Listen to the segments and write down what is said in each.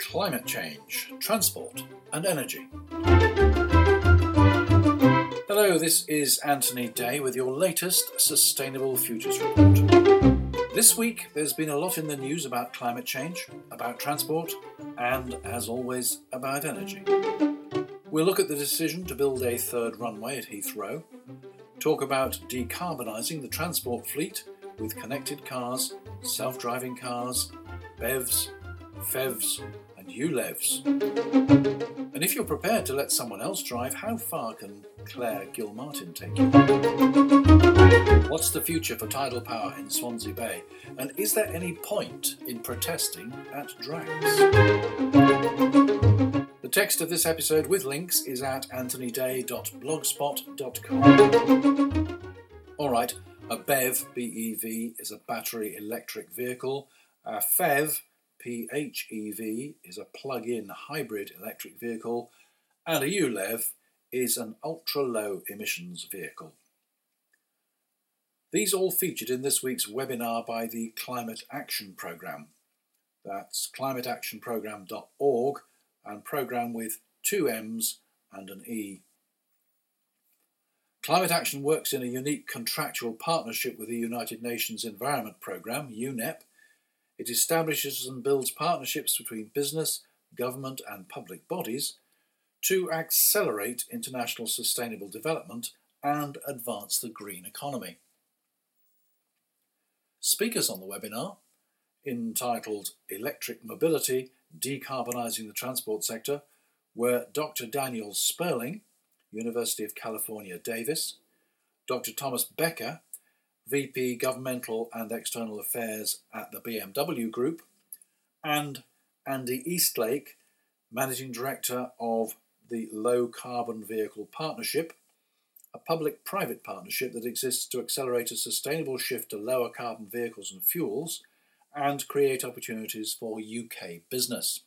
Climate change, transport, and energy. Hello, this is Anthony Day with your latest Sustainable Futures Report. This week, there's been a lot in the news about climate change, about transport, and, as always, about energy. We'll look at the decision to build a third runway at Heathrow, talk about decarbonising the transport fleet with connected cars, self driving cars, BEVs, PHEVs, and ULEVs. And if you're prepared to let someone else drive, how far can Clare Gilmartin take you? What's the future for tidal power in Swansea Bay? And is there any point in protesting at Drax? The text of this episode with links is at anthonyday.blogspot.com. Alright, a BEV, BEV, is a battery electric vehicle. A FEV, PHEV, is a plug in hybrid electric vehicle. And a ULEV is an ultra low emissions vehicle. These all featured in this week's webinar by the Climate Action Programme. That's climateactionprogramme.org and programme with two M's and an E. Climate Action works in a unique contractual partnership with the United Nations Environment Programme, UNEP. It establishes and builds partnerships between business, government, and public bodies to accelerate international sustainable development and advance the green economy. Speakers on the webinar, entitled Electric Mobility decarbonising the transport sector were Dr. Daniel Sperling, University of California, Davis, Dr. Thomas Becker, VP Governmental and External Affairs at the BMW Group, and Andy Eastlake, Managing Director of the Low Carbon Vehicle Partnership, a public private partnership that exists to accelerate a sustainable shift to lower carbon vehicles and fuels and create opportunities for UK business.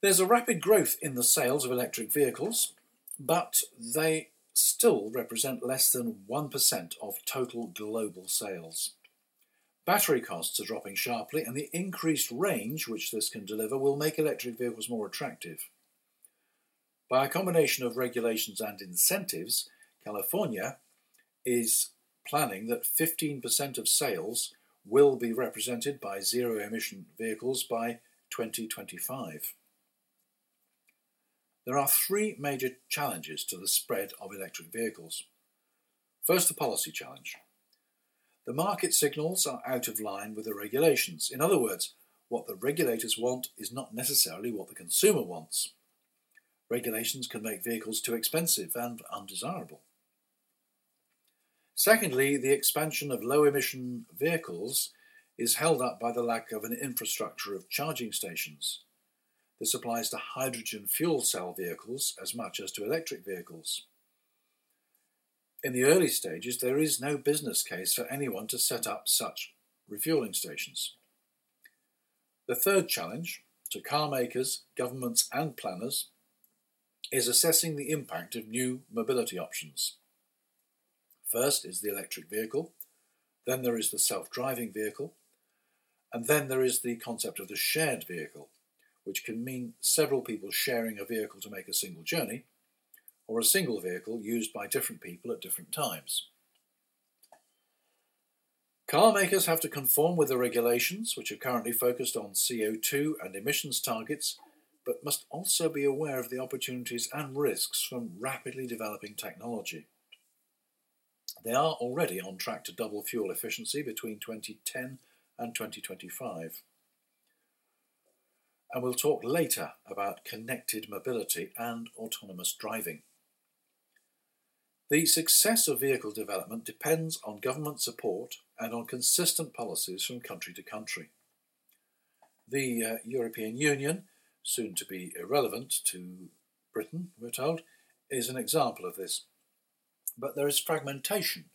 There's a rapid growth in the sales of electric vehicles, but they still represent less than 1% of total global sales. Battery costs are dropping sharply, and the increased range which this can deliver will make electric vehicles more attractive. By a combination of regulations and incentives, California is planning that 15% of sales will be represented by zero emission vehicles by 2025. There are three major challenges to the spread of electric vehicles. First, the policy challenge. The market signals are out of line with the regulations. In other words, what the regulators want is not necessarily what the consumer wants. Regulations can make vehicles too expensive and undesirable. Secondly, the expansion of low emission vehicles is held up by the lack of an infrastructure of charging stations. This applies to hydrogen fuel cell vehicles as much as to electric vehicles. In the early stages, there is no business case for anyone to set up such refueling stations. The third challenge to car makers, governments, and planners is assessing the impact of new mobility options. First is the electric vehicle, then there is the self driving vehicle, and then there is the concept of the shared vehicle, which can mean several people sharing a vehicle to make a single journey, or a single vehicle used by different people at different times. Car makers have to conform with the regulations, which are currently focused on CO2 and emissions targets, but must also be aware of the opportunities and risks from rapidly developing technology. They are already on track to double fuel efficiency between 2010 and 2025. And we'll talk later about connected mobility and autonomous driving. The success of vehicle development depends on government support and on consistent policies from country to country. The uh, European Union, soon to be irrelevant to Britain, we're told, is an example of this but there is fragmentation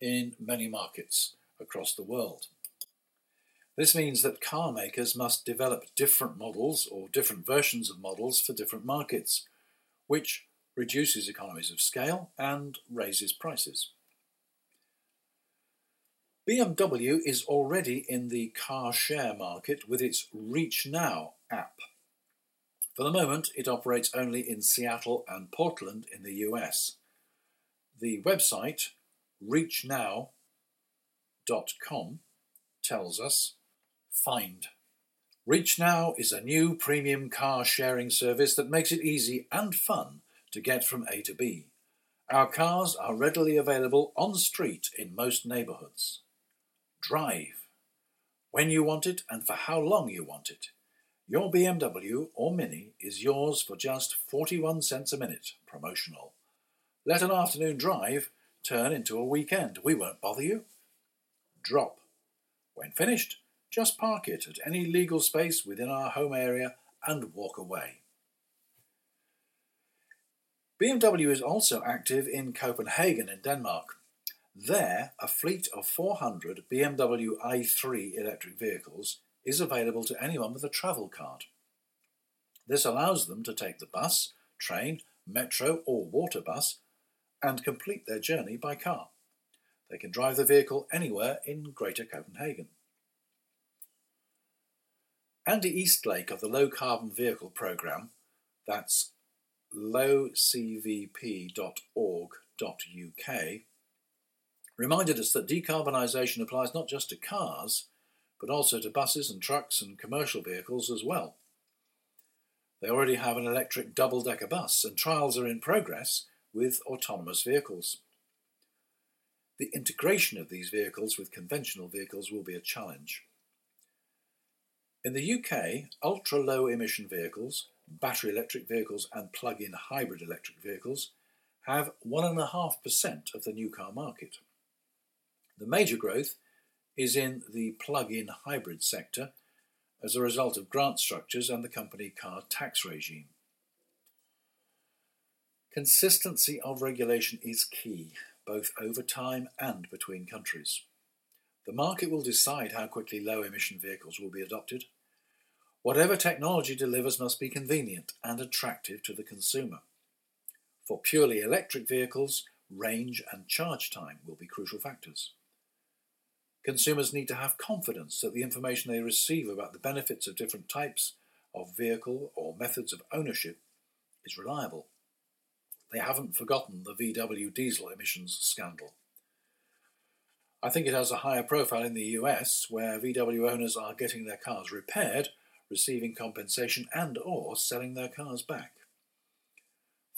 in many markets across the world. This means that car makers must develop different models or different versions of models for different markets, which reduces economies of scale and raises prices. BMW is already in the car share market with its ReachNow app. For the moment, it operates only in Seattle and Portland in the US. The website reachnow.com tells us Find. ReachNow is a new premium car sharing service that makes it easy and fun to get from A to B. Our cars are readily available on street in most neighborhoods. Drive when you want it and for how long you want it. Your BMW or Mini is yours for just 41 cents a minute, promotional. Let an afternoon drive turn into a weekend. We won't bother you. Drop. When finished, just park it at any legal space within our home area and walk away. BMW is also active in Copenhagen in Denmark. There, a fleet of 400 BMW i3 electric vehicles is available to anyone with a travel card. This allows them to take the bus, train, metro, or water bus and complete their journey by car. They can drive the vehicle anywhere in Greater Copenhagen. Andy Eastlake of the Low Carbon Vehicle Programme, that's lowcvp.org.uk, reminded us that decarbonisation applies not just to cars, but also to buses and trucks and commercial vehicles as well. They already have an electric double decker bus, and trials are in progress with autonomous vehicles. The integration of these vehicles with conventional vehicles will be a challenge. In the UK, ultra low emission vehicles, battery electric vehicles, and plug in hybrid electric vehicles have 1.5% of the new car market. The major growth is in the plug-in hybrid sector as a result of grant structures and the company car tax regime. Consistency of regulation is key, both over time and between countries. The market will decide how quickly low emission vehicles will be adopted. Whatever technology delivers must be convenient and attractive to the consumer. For purely electric vehicles, range and charge time will be crucial factors. Consumers need to have confidence that the information they receive about the benefits of different types of vehicle or methods of ownership is reliable. They haven't forgotten the VW diesel emissions scandal. I think it has a higher profile in the US, where VW owners are getting their cars repaired, receiving compensation and or selling their cars back.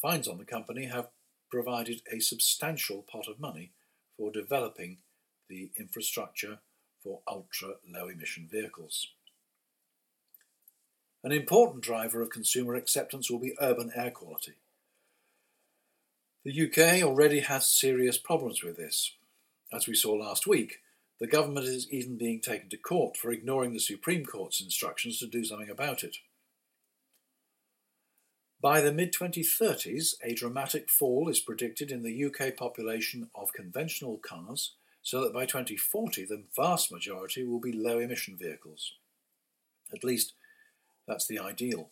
Fines on the company have provided a substantial pot of money for developing the infrastructure for ultra low emission vehicles. An important driver of consumer acceptance will be urban air quality. The UK already has serious problems with this. As we saw last week, the government is even being taken to court for ignoring the Supreme Court's instructions to do something about it. By the mid 2030s, a dramatic fall is predicted in the UK population of conventional cars so that by 2040 the vast majority will be low emission vehicles. At least that's the ideal.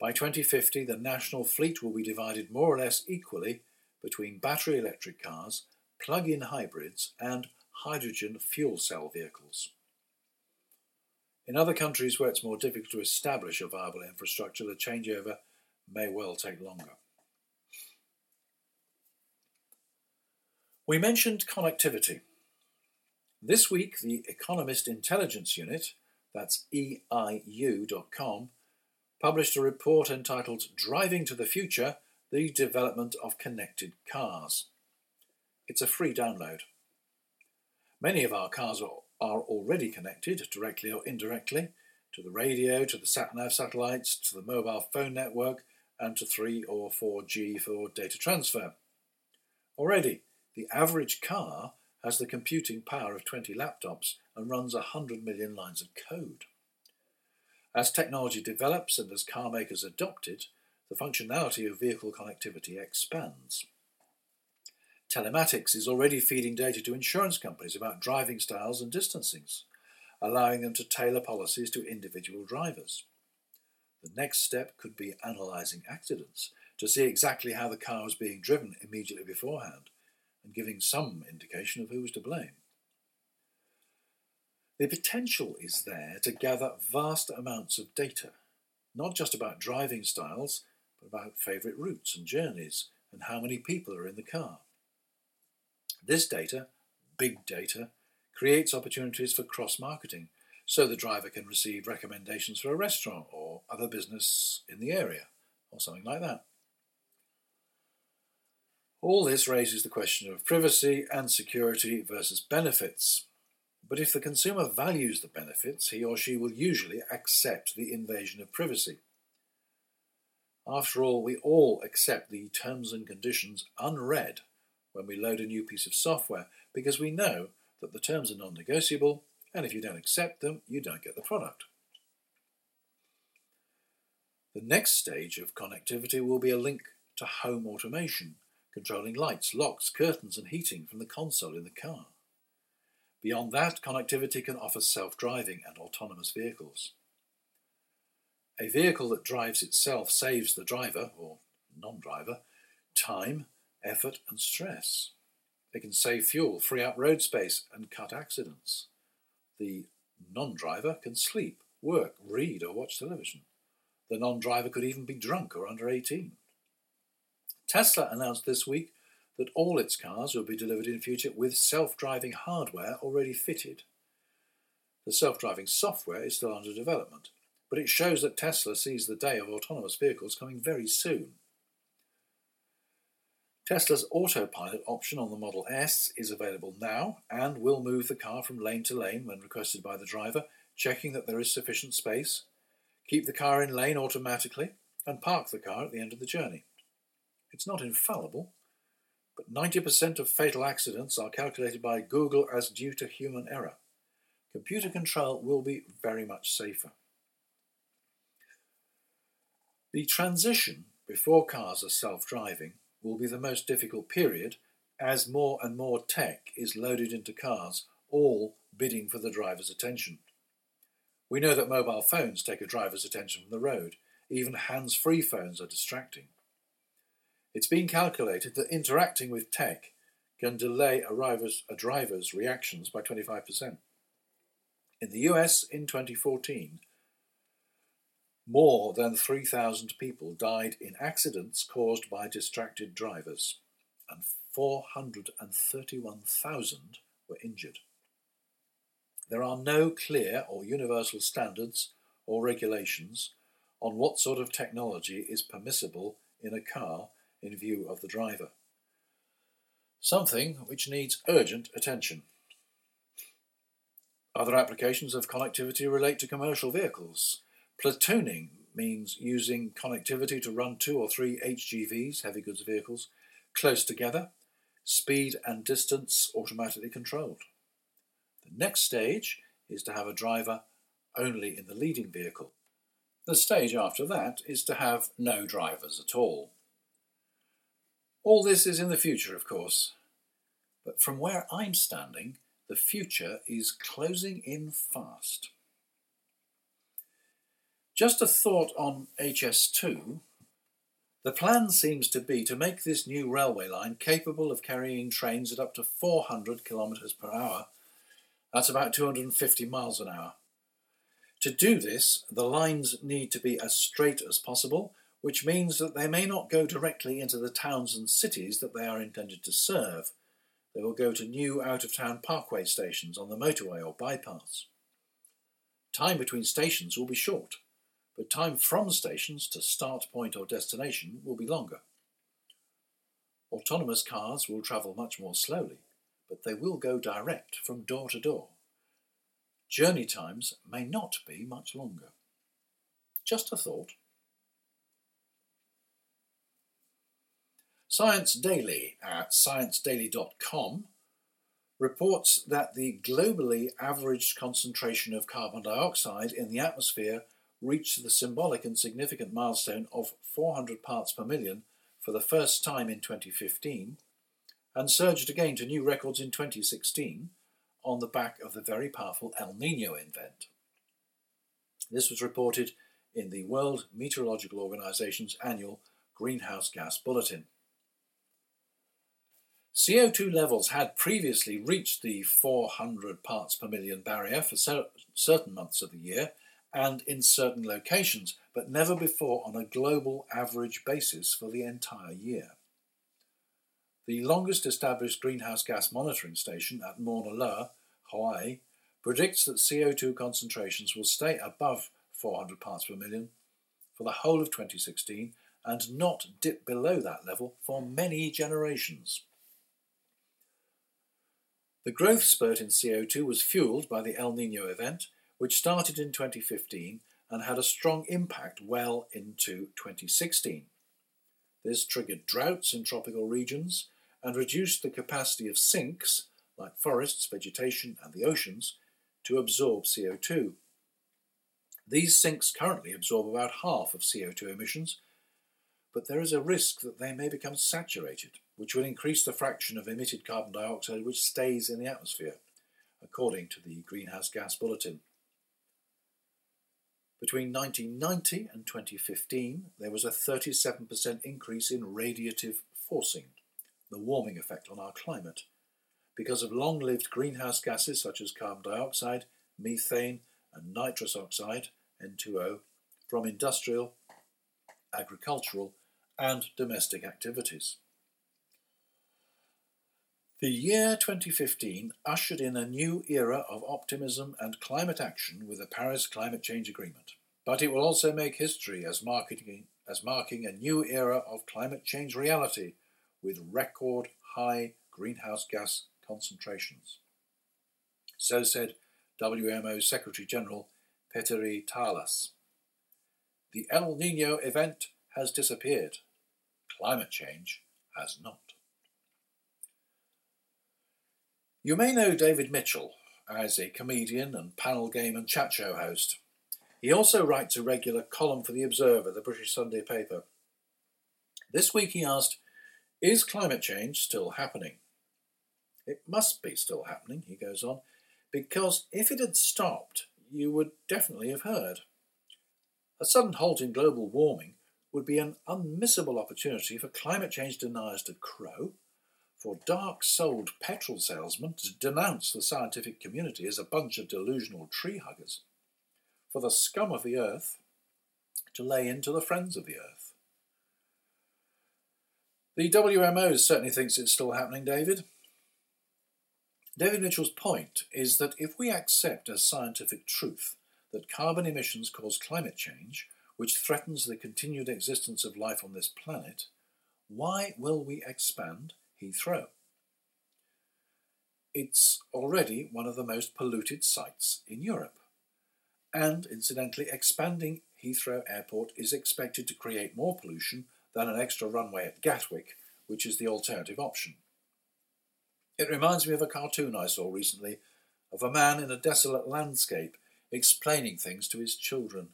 By 2050, the national fleet will be divided more or less equally between battery electric cars, plug in hybrids, and hydrogen fuel cell vehicles. In other countries where it's more difficult to establish a viable infrastructure, the changeover may well take longer. We mentioned connectivity. This week, the Economist Intelligence Unit, that's EIU.com, published a report entitled Driving to the Future The Development of Connected Cars. It's a free download. Many of our cars are, already connected, directly or indirectly, to the radio, to the sat nav satellites, to the mobile phone network, and to 3 or 4G for data transfer. Already, the average car has the computing power of 20 laptops and runs 100 million lines of code. As technology develops and as car makers adopt it, the functionality of vehicle connectivity expands. Telematics is already feeding data to insurance companies about driving styles and distancings, allowing them to tailor policies to individual drivers. The next step could be analysing accidents to see exactly how the car was being driven immediately beforehand and giving some indication of who was to blame. The potential is there to gather vast amounts of data, not just about driving styles, but about favourite routes and journeys and how many people are in the car. This data, big data, creates opportunities for cross marketing so the driver can receive recommendations for a restaurant or other business in the area or something like that. All this raises the question of privacy and security versus benefits. But if the consumer values the benefits, he or she will usually accept the invasion of privacy. After all, we all accept the terms and conditions unread when we load a new piece of software because we know that the terms are non negotiable, and if you don't accept them, you don't get the product. The next stage of connectivity will be a link to home automation, controlling lights, locks, curtains, and heating from the console in the car. Beyond that, connectivity can offer self driving and autonomous vehicles. A vehicle that drives itself saves the driver, or non driver, time, effort, and stress. They can save fuel, free up road space, and cut accidents. The non driver can sleep, work, read, or watch television. The non driver could even be drunk or under 18. Tesla announced this week that all its cars will be delivered in future with self driving hardware already fitted. The self driving software is still under development, but it shows that Tesla sees the day of autonomous vehicles coming very soon. Tesla's autopilot option on the Model S is available now and will move the car from lane to lane when requested by the driver, checking that there is sufficient space, keep the car in lane automatically, and park the car at the end of the journey. It's not infallible, but 90% of fatal accidents are calculated by Google as due to human error. Computer control will be very much safer. The transition before cars are self driving will be the most difficult period as more and more tech is loaded into cars, all bidding for the driver's attention. We know that mobile phones take a driver's attention from the road. Even hands free phones are distracting. It's been calculated that interacting with tech can delay a driver's, a driver's reactions by 25%. In the US in 2014, more than 3,000 people died in accidents caused by distracted drivers, and 431,000 were injured. There are no clear or universal standards or regulations on what sort of technology is permissible in a car in view of the driver. Something which needs urgent attention. Other applications of connectivity relate to commercial vehicles. Platooning means using connectivity to run two or three HGVs, heavy goods vehicles, close together, speed and distance automatically controlled. The next stage is to have a driver only in the leading vehicle. The stage after that is to have no drivers at all. All this is in the future, of course, but from where I'm standing, the future is closing in fast. Just a thought on HS2. The plan seems to be to make this new railway line capable of carrying trains at up to 400 kilometres per hour that's about 250 miles an hour. To do this, the lines need to be as straight as possible, which means that they may not go directly into the towns and cities that they are intended to serve. They will go to new out of town parkway stations on the motorway or bypass. Time between stations will be short, but time from stations to start point or destination will be longer. Autonomous cars will travel much more slowly but they will go direct from door to door. Journey times may not be much longer. Just a thought. Science Daily at sciencedaily.com reports that the globally averaged concentration of carbon dioxide in the atmosphere reached the symbolic and significant milestone of 400 parts per million for the first time in 2015 and surged again to new records in 2016 on the back of the very powerful El Nino event. This was reported in the World Meteorological Organization's annual Greenhouse Gas Bulletin. CO2 levels had previously reached the 400 parts per million barrier for certain months of the year and in certain locations, but never before on a global average basis for the entire year. The longest established greenhouse gas monitoring station at Mauna Loa, Hawaii, predicts that CO2 concentrations will stay above 400 parts per million for the whole of 2016 and not dip below that level for many generations. The growth spurt in CO2 was fueled by the El Nino event, which started in 2015 and had a strong impact well into 2016. This triggered droughts in tropical regions and reduced the capacity of sinks, like forests, vegetation, and the oceans, to absorb CO2. These sinks currently absorb about half of CO2 emissions, but there is a risk that they may become saturated, which will increase the fraction of emitted carbon dioxide which stays in the atmosphere, according to the Greenhouse Gas Bulletin. Between 1990 and 2015, there was a 37% increase in radiative forcing, the warming effect on our climate, because of long lived greenhouse gases such as carbon dioxide, methane, and nitrous oxide, N2O, from industrial, agricultural, and domestic activities. The year 2015 ushered in a new era of optimism and climate action with the Paris Climate Change Agreement, but it will also make history as marking, as marking a new era of climate change reality with record high greenhouse gas concentrations. So said WMO Secretary General Petteri Taalas. The El Nino event has disappeared. Climate change has not. You may know David Mitchell as a comedian and panel game and chat show host. He also writes a regular column for The Observer, the British Sunday paper. This week he asked, Is climate change still happening? It must be still happening, he goes on, because if it had stopped, you would definitely have heard. A sudden halt in global warming would be an unmissable opportunity for climate change deniers to crow, for dark souled petrol salesmen to denounce the scientific community as a bunch of delusional tree huggers, for the scum of the earth to lay into the friends of the earth. The WMO certainly thinks it's still happening, David. David Mitchell's point is that if we accept as scientific truth that carbon emissions cause climate change, which threatens the continued existence of life on this planet, why will we expand Heathrow? It's already one of the most polluted sites in Europe. And incidentally, expanding Heathrow Airport is expected to create more pollution than an extra runway at Gatwick, which is the alternative option. It reminds me of a cartoon I saw recently of a man in a desolate landscape explaining things to his children.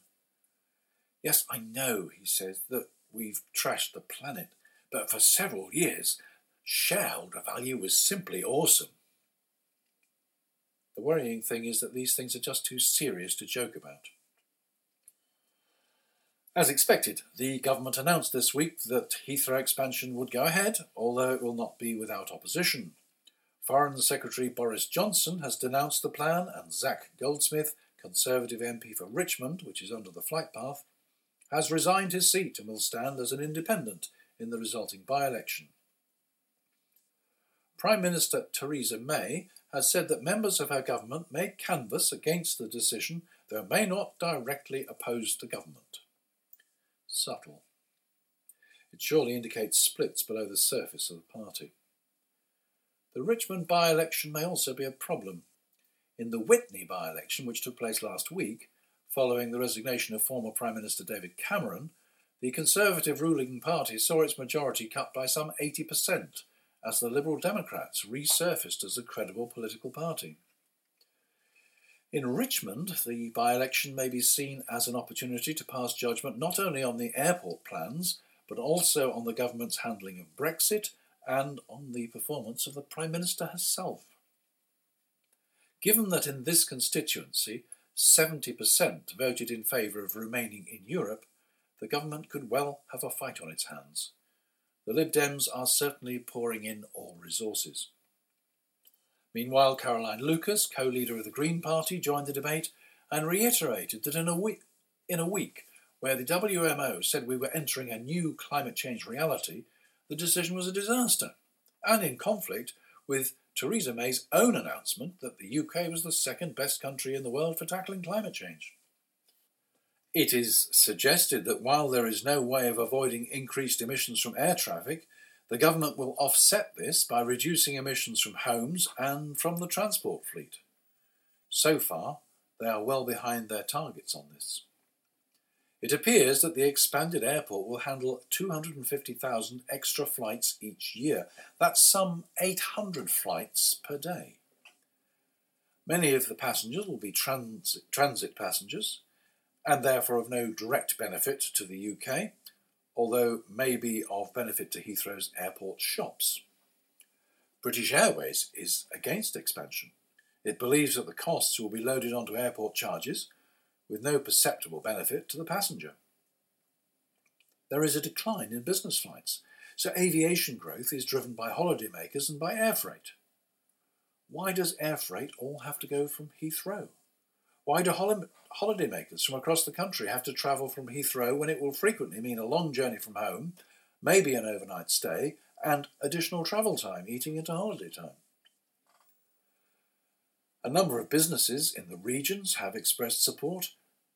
Yes, I know, he says, that we've trashed the planet, but for several years, shareholder value was simply awesome. The worrying thing is that these things are just too serious to joke about. As expected, the government announced this week that Heathrow expansion would go ahead, although it will not be without opposition. Foreign Secretary Boris Johnson has denounced the plan, and Zac Goldsmith, Conservative MP for Richmond, which is under the flight path, has resigned his seat and will stand as an independent in the resulting by election. Prime Minister Theresa May has said that members of her government may canvass against the decision, though may not directly oppose the government. Subtle. It surely indicates splits below the surface of the party. The Richmond by election may also be a problem. In the Witney by election, which took place last week, following the resignation of former Prime Minister David Cameron, the Conservative ruling party saw its majority cut by some 80% as the Liberal Democrats resurfaced as a credible political party. In Richmond, the by election may be seen as an opportunity to pass judgment not only on the airport plans, but also on the government's handling of Brexit and on the performance of the Prime Minister herself. Given that in this constituency 70% voted in favour of remaining in Europe, the government could well have a fight on its hands. The Lib Dems are certainly pouring in all resources. Meanwhile, Caroline Lucas, co leader of the Green Party, joined the debate and reiterated that in a, week, in a week where the WMO said we were entering a new climate change reality, the decision was a disaster, and in conflict with Theresa May's own announcement that the UK was the second best country in the world for tackling climate change. It is suggested that while there is no way of avoiding increased emissions from air traffic, the government will offset this by reducing emissions from homes and from the transport fleet. So far, they are well behind their targets on this. It appears that the expanded airport will handle 250,000 extra flights each year. That's some 800 flights per day. Many of the passengers will be transit, transit passengers, and therefore of no direct benefit to the UK, although may be of benefit to Heathrow's airport shops. British Airways is against expansion. It believes that the costs will be loaded onto airport charges with no perceptible benefit to the passenger. There is a decline in business flights, so aviation growth is driven by holidaymakers and by air freight. Why does air freight all have to go from Heathrow? Why do holidaymakers from across the country have to travel from Heathrow when it will frequently mean a long journey from home, maybe an overnight stay, and additional travel time eating into holiday time? A number of businesses in the regions have expressed support,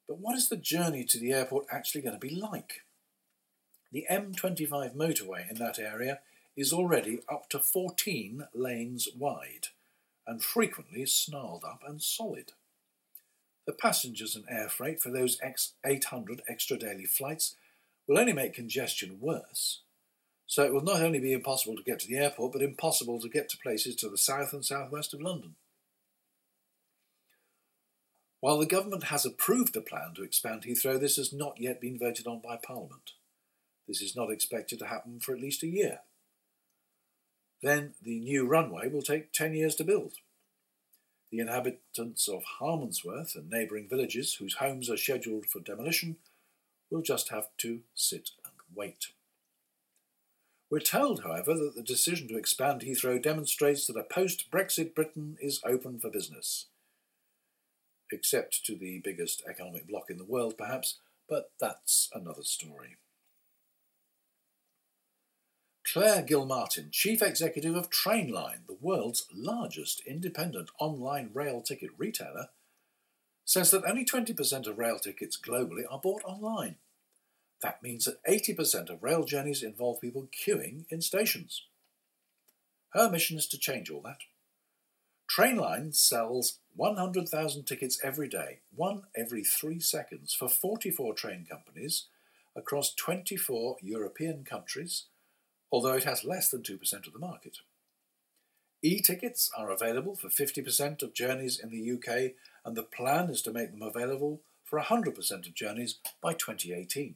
but what is the journey to the airport actually going to be like? The M25 motorway in that area is already up to 14 lanes wide and frequently snarled up and solid. The passengers and air freight for those 800 extra daily flights will only make congestion worse. So it will not only be impossible to get to the airport, but impossible to get to places to the south and southwest of London. While the government has approved the plan to expand Heathrow, this has not yet been voted on by Parliament. This is not expected to happen for at least a year. Then the new runway will take 10 years to build. The inhabitants of Harmondsworth and neighbouring villages whose homes are scheduled for demolition will just have to sit and wait. We're told, however, that the decision to expand Heathrow demonstrates that a post Brexit Britain is open for business. Except to the biggest economic bloc in the world, perhaps, but that's another story. Clare Gilmartin, Chief Executive of Trainline, the world's largest independent online rail ticket retailer, says that only 20% of rail tickets globally are bought online. That means that 80% of rail journeys involve people queuing in stations. Her mission is to change all that. Trainline sells 100,000 tickets every day, one every three seconds, for 44 train companies across 24 European countries although it has less than 2% of the market. E tickets are available for 50% of journeys in the UK, and the plan is to make them available for 100% of journeys by 2018.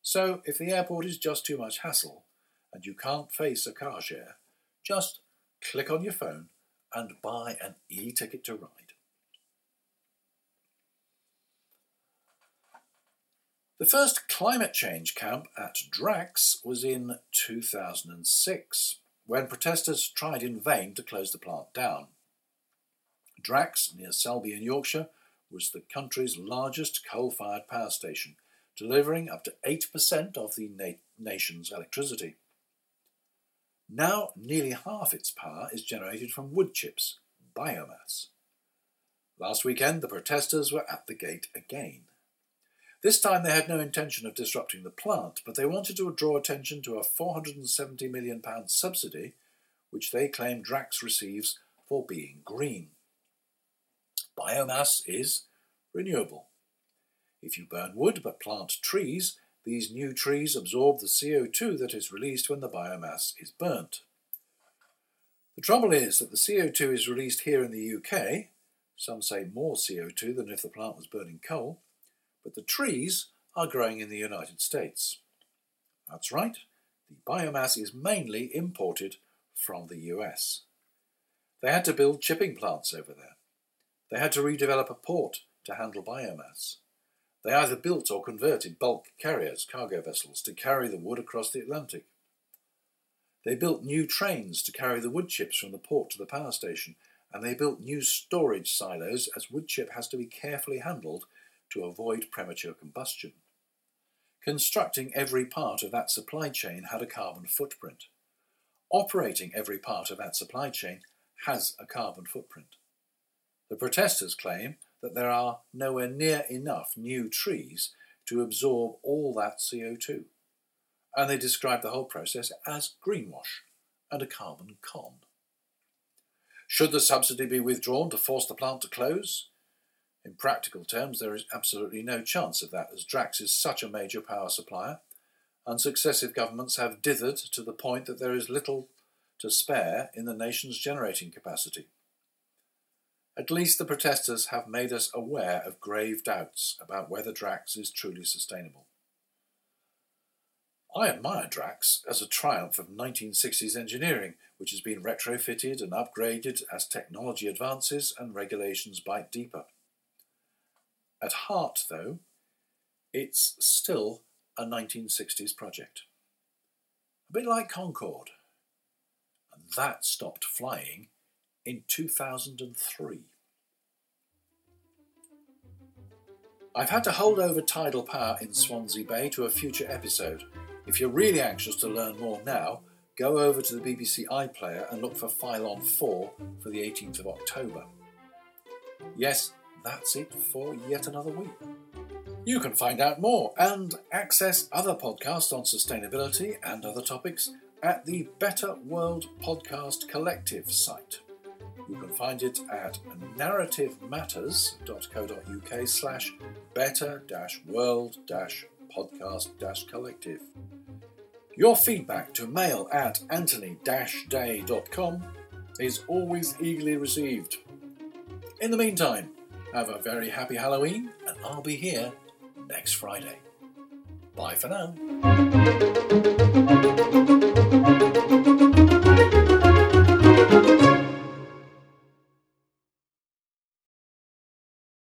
So, if the airport is just too much hassle and you can't face a car share, just click on your phone and buy an e ticket to ride. The first climate change camp at Drax was in 2006, when protesters tried in vain to close the plant down. Drax, near Selby in Yorkshire, was the country's largest coal fired power station, delivering up to 8% of the na- nation's electricity. Now, nearly half its power is generated from wood chips, biomass. Last weekend, the protesters were at the gate again. This time they had no intention of disrupting the plant, but they wanted to draw attention to a £470 million subsidy which they claim Drax receives for being green. Biomass is renewable. If you burn wood but plant trees, these new trees absorb the CO2 that is released when the biomass is burnt. The trouble is that the CO2 is released here in the UK, some say more CO2 than if the plant was burning coal, but the trees are growing in the United States. That's right, the biomass is mainly imported from the US. They had to build chipping plants over there. They had to redevelop a port to handle biomass. They either built or converted bulk carriers, cargo vessels, to carry the wood across the Atlantic. They built new trains to carry the wood chips from the port to the power station, and they built new storage silos as wood chip has to be carefully handled to avoid premature combustion. Constructing every part of that supply chain had a carbon footprint. Operating every part of that supply chain has a carbon footprint. The protesters claim that there are nowhere near enough new trees to absorb all that CO2, and they describe the whole process as greenwash and a carbon con. Should the subsidy be withdrawn to force the plant to close? In practical terms, there is absolutely no chance of that, as Drax is such a major power supplier, and successive governments have dithered to the point that there is little to spare in the nation's generating capacity. At least the protesters have made us aware of grave doubts about whether Drax is truly sustainable. I admire Drax as a triumph of 1960s engineering, which has been retrofitted and upgraded as technology advances and regulations bite deeper. At heart, though, it's still a 1960s project. A bit like Concorde. And that stopped flying in 2003. I've had to hold over tidal power in Swansea Bay to a future episode. If you're really anxious to learn more now, go over to the BBC iPlayer and look for File on 4 for the 18th of October. Yes, that's it for yet another week. You can find out more and access other podcasts on sustainability and other topics at the Better World Podcast Collective site. You can find it at narrativematters.co.uk slash better world podcast collective. Your feedback to mail at anthony-day.com is always eagerly received. In the meantime, have a very happy Halloween, and I'll be here next Friday. Bye for now.